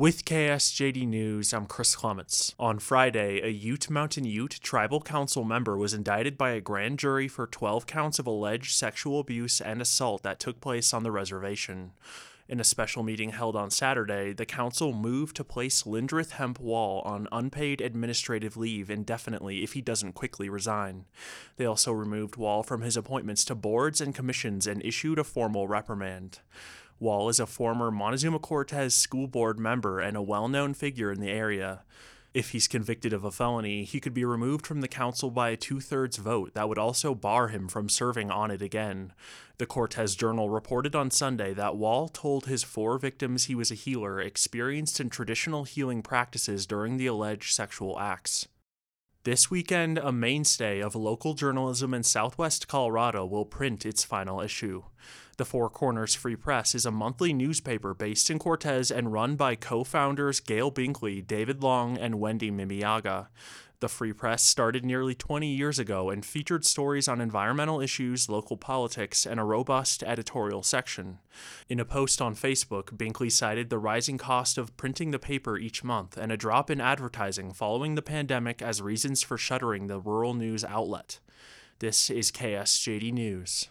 With KSJD News, I'm Chris Clements. On Friday, a Ute Mountain Ute tribal council member was indicted by a grand jury for 12 counts of alleged sexual abuse and assault that took place on the reservation. In a special meeting held on Saturday, the council moved to place Lyndreth Hemp Wall on unpaid administrative leave indefinitely if he doesn't quickly resign. They also removed Wall from his appointments to boards and commissions and issued a formal reprimand. Wall is a former Montezuma Cortez school board member and a well known figure in the area. If he's convicted of a felony, he could be removed from the council by a two thirds vote that would also bar him from serving on it again. The Cortez Journal reported on Sunday that Wall told his four victims he was a healer experienced in traditional healing practices during the alleged sexual acts. This weekend, a mainstay of local journalism in southwest Colorado will print its final issue. The Four Corners Free Press is a monthly newspaper based in Cortez and run by co founders Gail Binkley, David Long, and Wendy Mimiaga. The Free Press started nearly 20 years ago and featured stories on environmental issues, local politics, and a robust editorial section. In a post on Facebook, Binkley cited the rising cost of printing the paper each month and a drop in advertising following the pandemic as reasons for shuttering the rural news outlet. This is KSJD News.